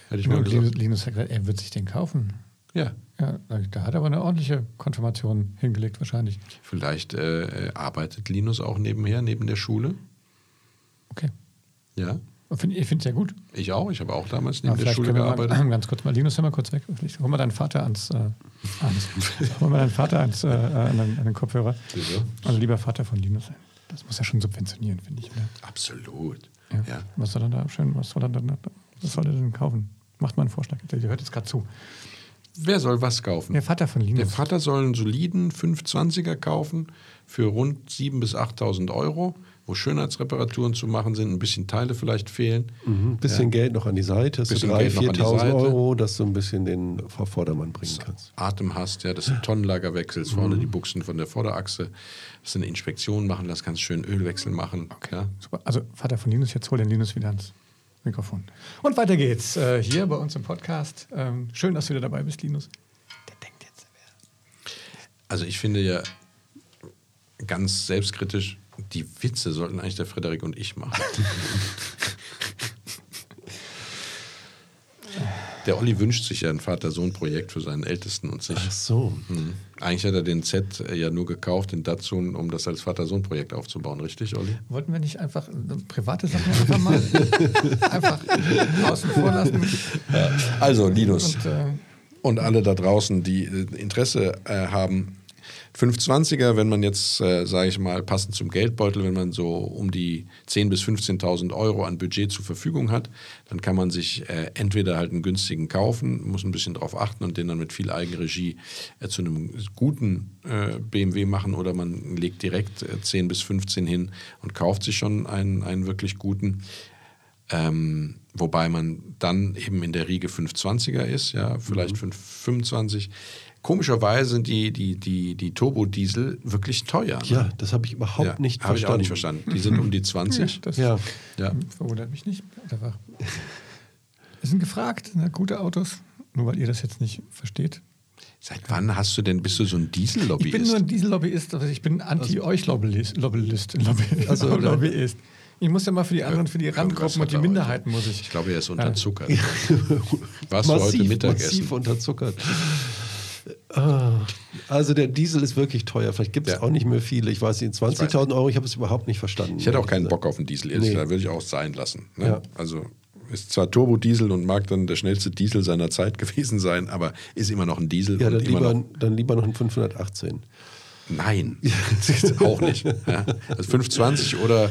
Hätte ich mal Linus, Linus hat gesagt, er wird sich den kaufen. Ja. Ja, da hat er aber eine ordentliche Konfirmation hingelegt, wahrscheinlich. Vielleicht äh, arbeitet Linus auch nebenher, neben der Schule. Okay. Ja. Ich finde es ja gut. Ich auch. Ich habe auch damals neben der Schule gearbeitet. Mal, ganz kurz mal, Linus, hör mal kurz weg. Vielleicht hol mal deinen Vater ans, äh, ans hol mal deinen Vater ans, äh, an, den, an den Kopfhörer. Wieso? Also lieber Vater von Linus. Das muss ja schon subventionieren, finde ich. Oder? Absolut. Ja. ja. Was soll er da schön, was soll er dann, was soll er denn kaufen? Macht mal einen Vorschlag. Der hört jetzt gerade zu. Wer soll was kaufen? Der Vater von Linus. Der Vater soll einen soliden 520er kaufen für rund 7.000 bis 8.000 Euro wo Schönheitsreparaturen zu machen sind, ein bisschen Teile vielleicht fehlen. Mhm, ein bisschen ja. Geld noch an die Seite, du 3.000, 4.000 Euro, dass du ein bisschen den Vordermann bringen kannst. Atem hast, ja, dass du Tonnenlager wechselst, mhm. vorne die Buchsen von der Vorderachse, dass du eine Inspektion machen lässt, kannst schön Ölwechsel machen. Okay. Super. Also Vater von Linus, jetzt hol den Linus wieder ans Mikrofon. Und weiter geht's äh, hier bei uns im Podcast. Ähm, schön, dass du wieder dabei bist, Linus. Der denkt jetzt, Also ich finde ja ganz selbstkritisch, die Witze sollten eigentlich der Frederik und ich machen. Der Olli wünscht sich ja ein Vater-Sohn-Projekt für seinen Ältesten und sich. Ach so. Hm. Eigentlich hat er den Z ja nur gekauft, den Datsun, um das als Vater-Sohn-Projekt aufzubauen, richtig, Olli? Wollten wir nicht einfach private Sachen einfach mal einfach außen vor lassen? Also, Linus und, äh, und alle da draußen, die äh, Interesse äh, haben, 520er, wenn man jetzt, äh, sage ich mal, passend zum Geldbeutel, wenn man so um die 10.000 bis 15.000 Euro an Budget zur Verfügung hat, dann kann man sich äh, entweder halt einen günstigen kaufen, muss ein bisschen drauf achten und den dann mit viel Eigenregie äh, zu einem guten äh, BMW machen oder man legt direkt äh, 10 bis 15 hin und kauft sich schon einen, einen wirklich guten. Ähm, wobei man dann eben in der Riege 520er ist, ja, vielleicht 525. Komischerweise sind die, die, die, die Turbodiesel wirklich teuer. Ne? Ja, das habe ich überhaupt Ja, nicht Habe ich verstanden. auch nicht verstanden. Die sind um die 20. Das Ja. Ja. verwundert mich nicht. Einfach. Wir sind gefragt, ne, gute Autos, nur weil ihr das jetzt nicht versteht. Seit wann hast du denn, bist du so ein Diesellobbyist? Ich bin nur ein Diesellobbyist, also ich bin anti-euch-Lobbyist. Lobbyist, Lobby, Also, also, Lobbyist. Ich muss ja mal für die anderen, für die was Randgruppen und die er? Minderheiten muss ich. Ich glaube, er ist Ja. unterzuckert. Warst du heute massiv, Mittagessen? massiv unterzuckert. Ah, Also der Diesel ist wirklich teuer. Vielleicht gibt es Ja. auch nicht mehr viele. Ich weiß nicht, 20.000 Euro, ich habe es überhaupt nicht verstanden. Ich hätte auch keinen Bock auf einen Diesel, ehrlich Nee. gesagt. würde ich auch sein lassen. Ne? Ja. Also ist zwar Turbodiesel und mag dann der schnellste Diesel seiner Zeit gewesen sein, aber ist immer noch ein Diesel. Ja, dann lieber, noch, dann lieber noch ein 518. nein, auch nicht. Ja. Also 520 oder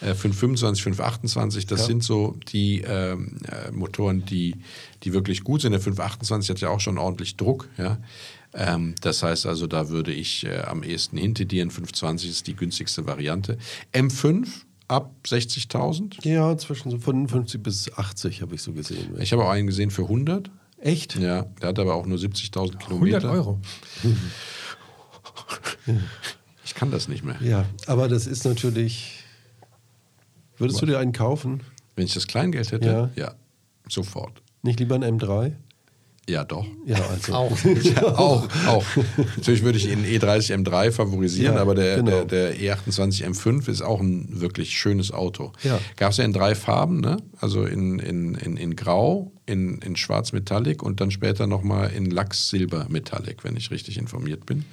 äh, 525, 528, das Ja. sind so die ähm, äh, Motoren, die, die wirklich gut sind. Der 528 hat ja auch schon ordentlich Druck. Ja. Ähm, das heißt also, da würde ich äh, am ehesten hintendieren. 520 ist die günstigste Variante. M5 ab 60.000. Ja, zwischen so 55 bis 80 habe ich so gesehen. Ich habe auch einen gesehen für 100. Echt? Ja, der hat aber auch nur 70.000 Kilometer. 100 Euro. Ich kann das nicht mehr. Ja, aber das ist natürlich. Würdest du dir einen kaufen? Wenn ich das Kleingeld hätte, Ja. ja, sofort. Nicht lieber ein M3? Ja, doch. Ja, also. Auch. auch, auch. Natürlich würde ich den E30 M3 favorisieren, Ja, aber der, genau. der, der E28 M5 ist auch ein wirklich schönes Auto. Ja. Gab es ja in drei Farben, ne? also in, in, in, in Grau, in, in Schwarz Metallic und dann später nochmal in Lachs Silber Metallic, wenn ich richtig informiert bin.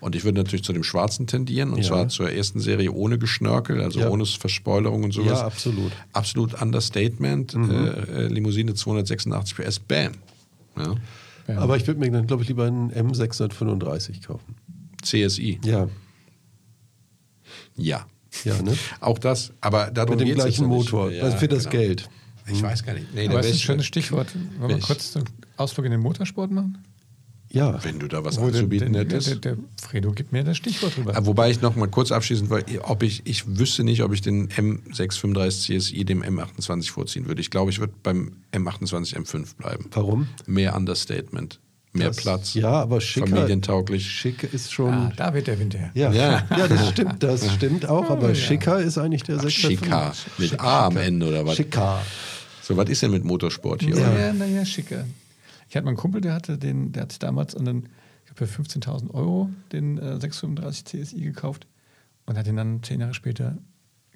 Und ich würde natürlich zu dem Schwarzen tendieren und Ja. zwar zur ersten Serie ohne Geschnörkel, also Ja. ohne Verspoilerung und sowas. Ja, absolut. Absolut Understatement. Mhm. Äh, äh, Limousine 286 PS, bam. Ja. Aber ich würde mir dann, glaube ich, lieber einen M635 kaufen. CSI. Ja, Ja. ja, ne? Auch das, aber darum Mit dem gleichen. Motor. Ja, also für das genau. Geld. Ich weiß gar nicht. Nee, Aber da das ist ein schönes Stichwort. Wollen wir kurz einen Ausflug in den Motorsport machen? Ja. Wenn du da was Wo der, anzubieten der, hättest. der, der Fredo gibt mir das Stichwort rüber. Ah, Wobei ich noch mal kurz abschließend wollte, ob ich, ich wüsste nicht, ob ich den M635 CSI dem M28 vorziehen würde. Ich glaube, ich würde beim M28 M5 bleiben. Warum? Mehr Understatement, mehr Das- Platz, Ja, aber schicker. familientauglich. Schick ist schon. ah, da wird der Wind her. Ja. Ja. Ja. das stimmt, das stimmt auch, aber schicker ist eigentlich der Ach, 635. Schicker, mit A am Ende oder was? Schicker. So, was ist denn mit Motorsport hier? Ja, oder? ja, naja, schicker. Ich hatte mal einen Kumpel, der hatte den, der hat sich damals an den, ich glaube für 15.000 Euro den äh, 635 CSI gekauft und hat ihn dann zehn Jahre später,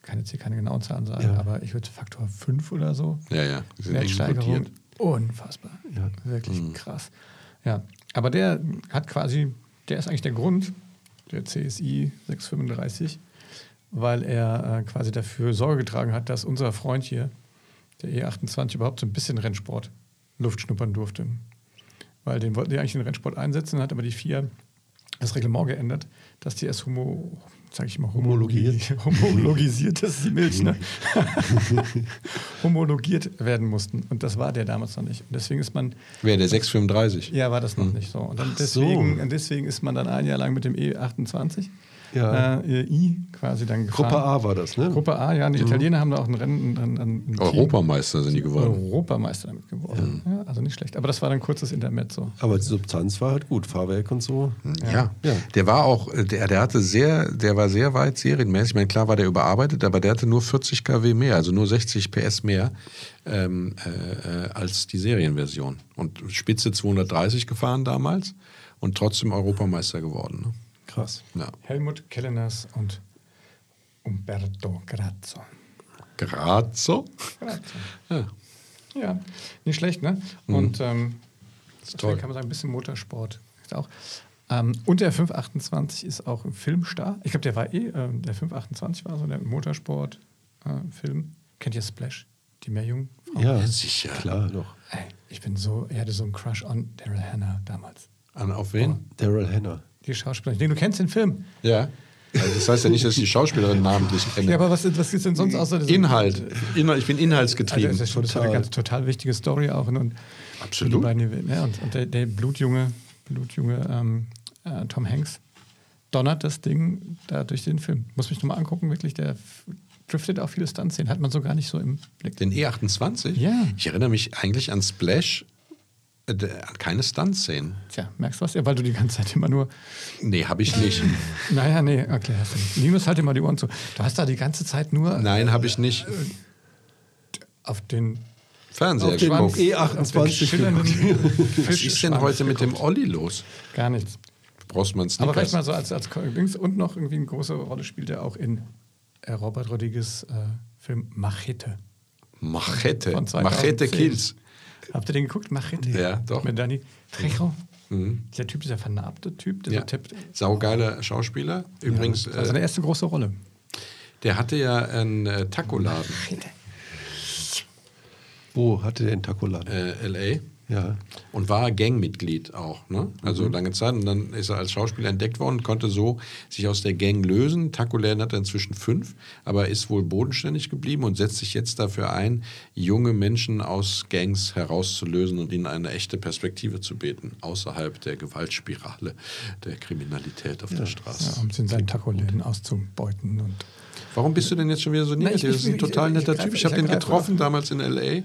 kann jetzt hier keine genauen Zahlen sagen, Ja. aber ich würde Faktor 5 oder so. Ja, ja, Wertsteigerung. Unfassbar. Ja. Wirklich Mhm. krass. Ja, aber der hat quasi, der ist eigentlich der Grund, der CSI 635, weil er äh, quasi dafür Sorge getragen hat, dass unser Freund hier, der E28, überhaupt so ein bisschen Rennsport Luft schnuppern durfte. Weil den wollten die eigentlich in den Rennsport einsetzen, hat aber die FIA das Reglement geändert, dass die erst homo, sag ich mal, homologiert, homologisiert, das ist die Milch, ne? homologiert werden mussten. Und das war der damals noch nicht. Und deswegen ist man, Wer, der 635? ja, war das noch nicht so. Und dann Ach so. deswegen, und deswegen ist man dann ein Jahr lang mit dem E28 Ja. äh, I quasi dann gefahren. Gruppe A war das, ne? Gruppe A, ja. Die Italiener haben da auch ein Rennen, ein, ein, ein Team- Europameister sind die geworden. Europameister damit geworden. Ja. also nicht schlecht. Aber das war dann kurzes Intermezzo. Aber die Substanz war halt gut, Fahrwerk und so. Ja. Ja. der war auch, äh, der, der hatte sehr, der war sehr weit serienmäßig. Ich meine, klar war der überarbeitet, aber der hatte nur 40 kW mehr, also nur 60 PS mehr ähm, äh, äh, als die Serienversion. Und Spitze 230 gefahren damals und trotzdem Europameister geworden. Krass. Ja. Helmut Kelleners und Umberto Grazzo. Grazo? Grazzo. Ja. Ja, nicht schlecht, ne? Und ähm, Mhm. toll. kann man sagen, ein bisschen Motorsport ist auch. Ähm, und der 528 ist auch ein Filmstar. Ich glaube, der war eh, ähm, der 528 war so der Motorsport-Film. Kennt ihr Splash? Die Meerjungfrau? Ja, sicher. Klar, doch. Ey, ich bin so, er hatte so einen Crush on Daryl Hannah damals. An, auf wen? Daryl Hannah. Die Schauspielerin. Ich denke, du kennst den Film. Ja. Also das heißt ja nicht, dass ich die Schauspielerin namentlich kenne. Ja, aber was, was ist denn sonst außer diesem- Inhalt. Inhalt. Ich bin Also inhaltsgetrieben. das ist schon Total. eine ganz total wichtige Story auch. Und, Absolut. Die beiden, ja, und, und der, der blutjunge, blutjunge ähm, äh, Tom Hanks donnert das Ding da durch den Film. Muss mich nochmal angucken, wirklich. Der driftet auch viele Stunts sehen. Hat man so gar nicht so im Blick. Den E28? Ja. Ich erinnere mich eigentlich an Splash, äh, keine Stunt-Szenen. Tja, merkst du was? Ja, weil du die ganze Zeit immer nur. Nee, habe ich nicht. Naja, nee, okay, hast du nicht. Linus, halt mal die Ohren zu. Du hast da die ganze Zeit nur Nein, habe ich nicht. auf den Fernseher Auf den geguckt. E auf den E28 schillernden Was ist denn heute mit dem Olli los? Gar nichts. Du brauchst mal einen Aber vielleicht mal so als, als Dings und noch irgendwie eine große Rolle spielt er auch in äh, Robert Rodriguez äh, Film Machete. Machete. Von 2010. Machete Kills. Habt ihr den geguckt? Machete? Ja, doch. Mit Danny Trejo. Dieser Typ, dieser vernarbte Typ, der Ja. so tippt. Saugeiler Schauspieler. Übrigens, Das war seine äh, erste große Rolle. der hatte ja einen äh, Taco-Laden, Wo hatte der den Takoladen? äh, L.A. Ja. und war Gangmitglied auch. Ne? Also lange Zeit. Und dann ist er als Schauspieler entdeckt worden und konnte so sich aus der Gang lösen. Taco-Laden hat er inzwischen fünf, aber er ist wohl bodenständig geblieben und setzt sich jetzt dafür ein, junge Menschen aus Gangs herauszulösen und ihnen eine echte Perspektive zu bieten, außerhalb der Gewaltspirale der Kriminalität auf der Straße. Ja, um sie in seinen Taco-Läden auszubeuten. Und Warum bist du denn jetzt schon wieder so Na, ich- negativ? Das ist ein ich- total ich- netter ich Typ. Ich habe ich den getroffen auf. damals in L.A.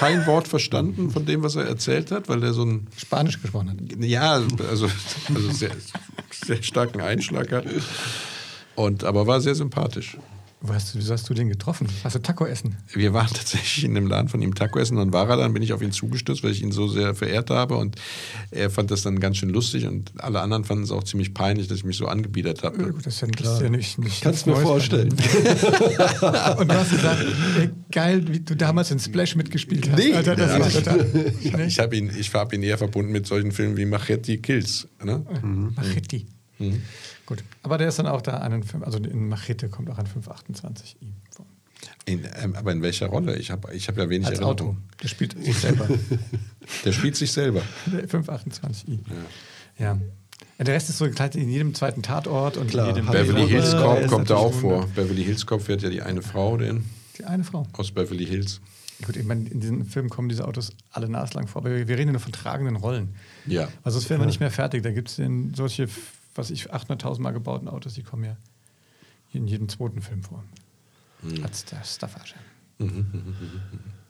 Kein Wort verstanden von dem, was er erzählt hat, weil er so ein Spanisch gesprochen hat. ja, also, also sehr, sehr starken Einschlag hat. Und, aber war sehr sympathisch. Wo hast du, wieso hast du den getroffen? Hast du Taco essen? Wir waren tatsächlich in dem Laden von ihm Taco essen. Dann war er dann, bin ich auf ihn zugestürzt, weil ich ihn so sehr verehrt habe. Und er fand das dann ganz schön lustig. Und alle anderen fanden es auch ziemlich peinlich, dass ich mich so angebiedert Ja, habe. gut, das ist ja, das ist ja nicht, nicht Kannst nichts mir vorstellen. Und du hast gesagt, ey, geil, wie du damals in Splash mitgespielt hast. Nee. Alter, das Ja. war total. Nee. Ich habe ihn, ich hab ihn eher verbunden mit solchen Filmen wie Machete Kills. Ne? Machete. Mhm. Gut, aber der ist dann auch da an den Film, also in Machete kommt auch an 528 ihm vor. In, ähm, aber in welcher Rolle? Ich habe ich hab ja wenig Als Auto. Erinnerung. Der spielt sich selber. Der spielt sich selber. Der 528i. Ja. ja. Der Rest ist so gekleidet in jedem zweiten Tatort und Klar, in jedem Beverly Hills Cop kommt da auch vor. Wunder. Beverly Hills Cop wird ja die eine Frau den, Die eine Frau. aus Beverly Hills. Gut, ich meine, in diesem Film kommen diese Autos alle naslang vor, aber wir, wir reden ja nur von tragenden Rollen. Ja. Also das wären wir nicht mehr fertig. Da gibt es solche, was ich, 800.000 Mal gebauten Autos, die kommen ja in jedem zweiten Film vor. Hm. Als der Staffage. Mhm,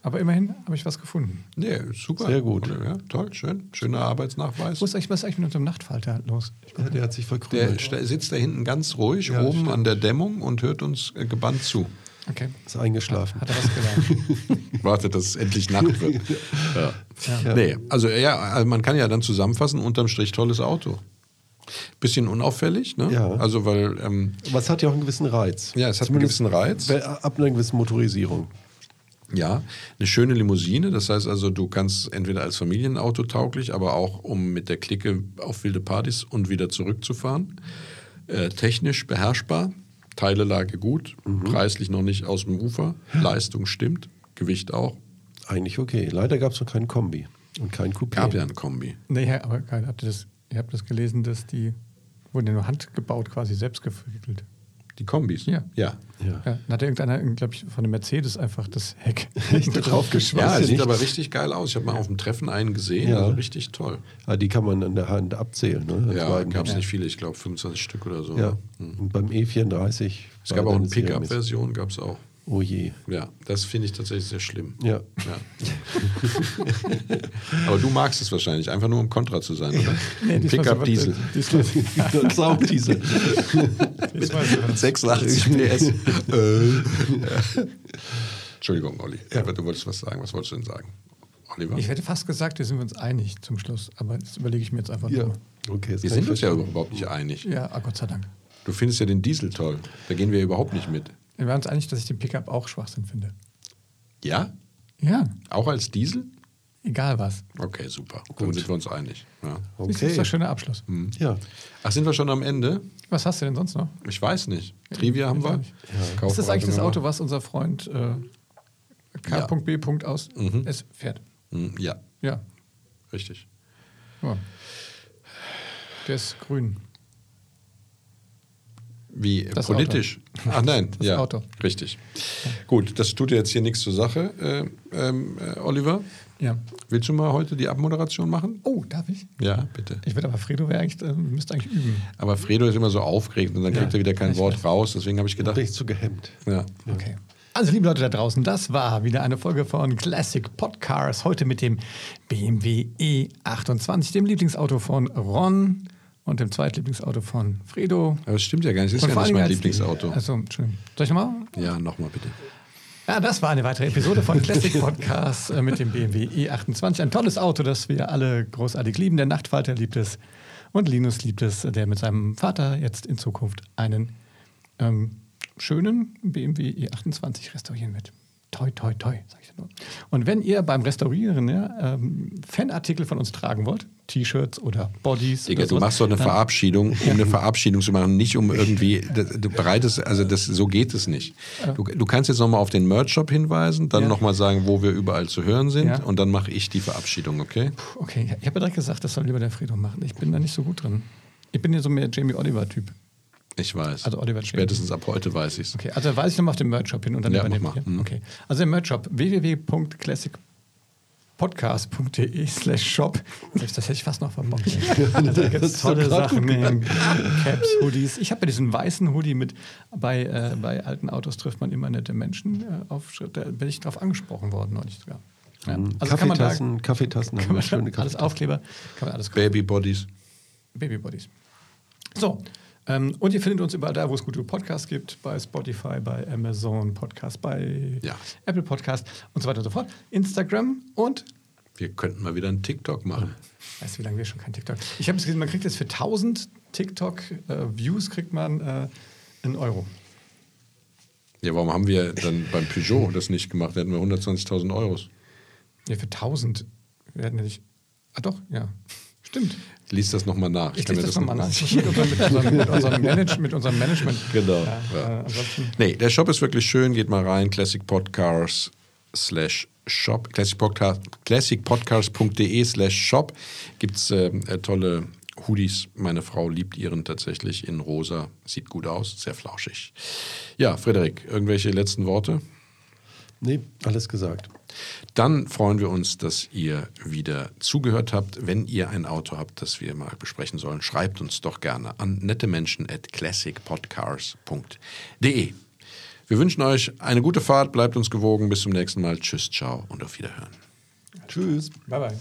Aber immerhin habe ich was gefunden. Nee, super. Sehr gut. Ja, toll, schön. Schöner Arbeitsnachweis. Wo ist eigentlich, was ist eigentlich mit unserem Nachtfalter los? Ja, der hat sich Der verkrümelt. sta- sitzt da hinten ganz ruhig Ja, oben stimmt. an der Dämmung und hört uns äh, gebannt zu. Okay. Ist eingeschlafen. Hat er was gelernt? Wartet, dass es endlich Nacht wird. ja. Ja. Nee, also ja, also man kann ja dann zusammenfassen, unterm Strich tolles Auto. Bisschen unauffällig, ne? Ja. Also weil, ähm, Aber es hat ja auch einen gewissen Reiz. Ja, es hat einen Zumindest gewissen Reiz. Ab einer gewissen Motorisierung. ja, eine schöne Limousine. Das heißt also, du kannst entweder als Familienauto tauglich, aber auch um mit der Clique auf wilde Partys und wieder zurückzufahren. Äh, technisch beherrschbar, Teilelage gut, Mhm. preislich noch nicht aus dem Ufer, Leistung stimmt, Gewicht auch. Eigentlich okay. Leider gab es noch keinen Kombi und kein Coupé. Gab ja ein Kombi. nee, ja, aber habt ihr, das, ihr habt das gelesen, dass die wurden ja nur handgebaut, quasi selbst gewickelt. Die Kombis? Ja. Ja, Ja. Ja, dann hat irgendeiner, glaube ich, von dem Mercedes einfach das Heck hinten drauf ja sieht nicht. aber richtig geil aus. Ich habe mal auf dem Treffen einen gesehen, Ja. also richtig toll. Ah, die kann man an der Hand abzählen. Ne? Ja, gab es nicht viele, ich glaube 25 Stück oder so. Ja. ne? Und beim E34. Es gab auch eine. Pickup-Version, gab es auch. Oh je. Ja, das finde ich tatsächlich sehr schlimm. Ja. Ja. Aber du magst es wahrscheinlich, einfach nur um Kontra zu sein, oder? Nee, Pickup Diesel. Diesmal, Das saugt diese. diesmal so- 86 PS. Entschuldigung, Olli. Aber du wolltest was sagen. Was wolltest du denn sagen? Oliver? Ich hätte fast gesagt, wir sind uns einig zum Schluss, aber das überlege ich mir jetzt einfach Ja. nochmal. Okay, Wir sind uns ja überhaupt nicht einig. Ja, ah, Gott sei Dank. Du findest ja den Diesel toll. Da gehen wir überhaupt nicht mit. Wir waren uns einig, dass ich den Pickup auch Schwachsinn finde. Ja? Ja, Auch als Diesel? egal was. Okay, super. Dann sind wir uns einig. Ja. Du, Das ist Okay. ein schöner Abschluss. Ja. Ach, sind wir schon am Ende? Was hast du denn sonst noch? Ich weiß nicht. Trivia haben Ich auch wir. nicht. Ist das eigentlich das Auto, was unser Freund äh, K.B. aus Mhm. es fährt? Hm, Ja, Ja. richtig. ja. Der ist grün. Wie Das politisch? Ach nein, Das ja, Auto. richtig. Gut, das tut jetzt hier nichts zur Sache. Äh, ähm, äh, Oliver, Ja. willst du mal heute die Abmoderation machen? Oh, darf ich? Ja, bitte. Ich würde aber Fredo wäre eigentlich, äh, müsste eigentlich üben. Aber Fredo ist immer so aufgeregt und dann kriegt er wieder kein Wort raus. Deswegen habe ich gedacht, Bin ich zu gehemmt. ja. Okay. Also, liebe Leute da draußen, das war wieder eine Folge von Classic Podcasts. Heute mit dem BMW E28, dem Lieblingsauto von Ron und dem Zweitlieblingsauto von Fredo. aber es stimmt ja gar nicht. Es ist Und vor nicht mein Lieblingsauto. Also, Entschuldigung. Soll ich nochmal? Ja, nochmal bitte. Ja, das war eine weitere Episode von Classic Podcast äh, mit dem BMW E28. Ein tolles Auto, das wir alle großartig lieben. Der Nachtfalter liebt es und Linus liebt es, der mit seinem Vater jetzt in Zukunft einen ähm, schönen BMW E28 restaurieren wird. Toi, toi, toi, sag ich nur. Und wenn ihr beim Restaurieren ja, ähm, Fanartikel von uns tragen wollt, T-Shirts oder Bodies. Digga, oder du sowas, machst doch eine Verabschiedung, um eine Verabschiedung zu machen, nicht um irgendwie, du bereitest, also das, so geht es nicht. Du, du kannst jetzt nochmal auf den Merch-Shop hinweisen, dann Ja. nochmal sagen, wo wir überall zu hören sind Ja. und dann mache ich die Verabschiedung, okay? Okay, ich habe ja direkt gesagt, das soll lieber der Fredo machen. Ich bin da nicht so gut drin. Ich bin ja so mehr Jamie Oliver-Typ. Ich weiß. Also Oliver. Spätestens ab heute weiß ich es. Okay, also weise ich nochmal auf den Merch-Shop hin und dann Ja, mal. ihr. Mhm. Okay, also der Merch-Shop www.classicpodcast.de slash shop. Das hätte ich fast noch verbockt. Also da gibt es tolle Sachen? Caps, Hoodies. Ich habe ja diesen weißen Hoodie mit, bei, äh, bei alten Autos trifft man immer nette Menschen äh, auf Schritt. Da bin ich drauf angesprochen worden neulich sogar. Ja. Also kann man da, Kaffeetassen, Kaffeetassen, kann man schöne alles Kaffeetassen. Aufkleber, kann man alles Baby Bodies. Babybodies. So, ähm, und ihr findet uns überall da, wo es gute Podcasts gibt, bei Spotify, bei Amazon Podcast, bei Ja. Apple Podcast und so weiter und so fort. Instagram und, Wir könnten mal wieder einen TikTok machen. weißt du, wie lange wir schon kein TikTok? Ich habe gesehen, man kriegt jetzt für 1000 TikTok-Views kriegt man äh, einen Euro. Ja, warum haben wir dann beim Peugeot das nicht gemacht? Da hätten wir 120.000 Euros. Ja, für 1000 werden ja nicht. Ah, doch, ja. Stimmt. Lies das nochmal nach. Ich kann lese das nochmal noch- nach. Ich mit unserem, mit unserem, Manage, mit unserem Management. Genau. Ja, Ja. Äh. Nee, der Shop ist wirklich schön. Geht mal rein. Classic Podcasts slash shop. Classic Podcast, classicpodcast.de slash shop. Gibt es äh, äh, tolle Hoodies. Meine Frau liebt ihren tatsächlich in rosa. Sieht gut aus. Sehr flauschig. Ja, Frederik, irgendwelche letzten Worte? Nee, alles gesagt. Dann freuen wir uns, dass ihr wieder zugehört habt. Wenn ihr ein Auto habt, das wir mal besprechen sollen, schreibt uns doch gerne an nettemenschen at classicpodcars.de. Wir wünschen euch eine gute Fahrt, bleibt uns gewogen. Bis zum nächsten Mal. Tschüss, ciao und auf Wiederhören. Tschüss. Bye, bye.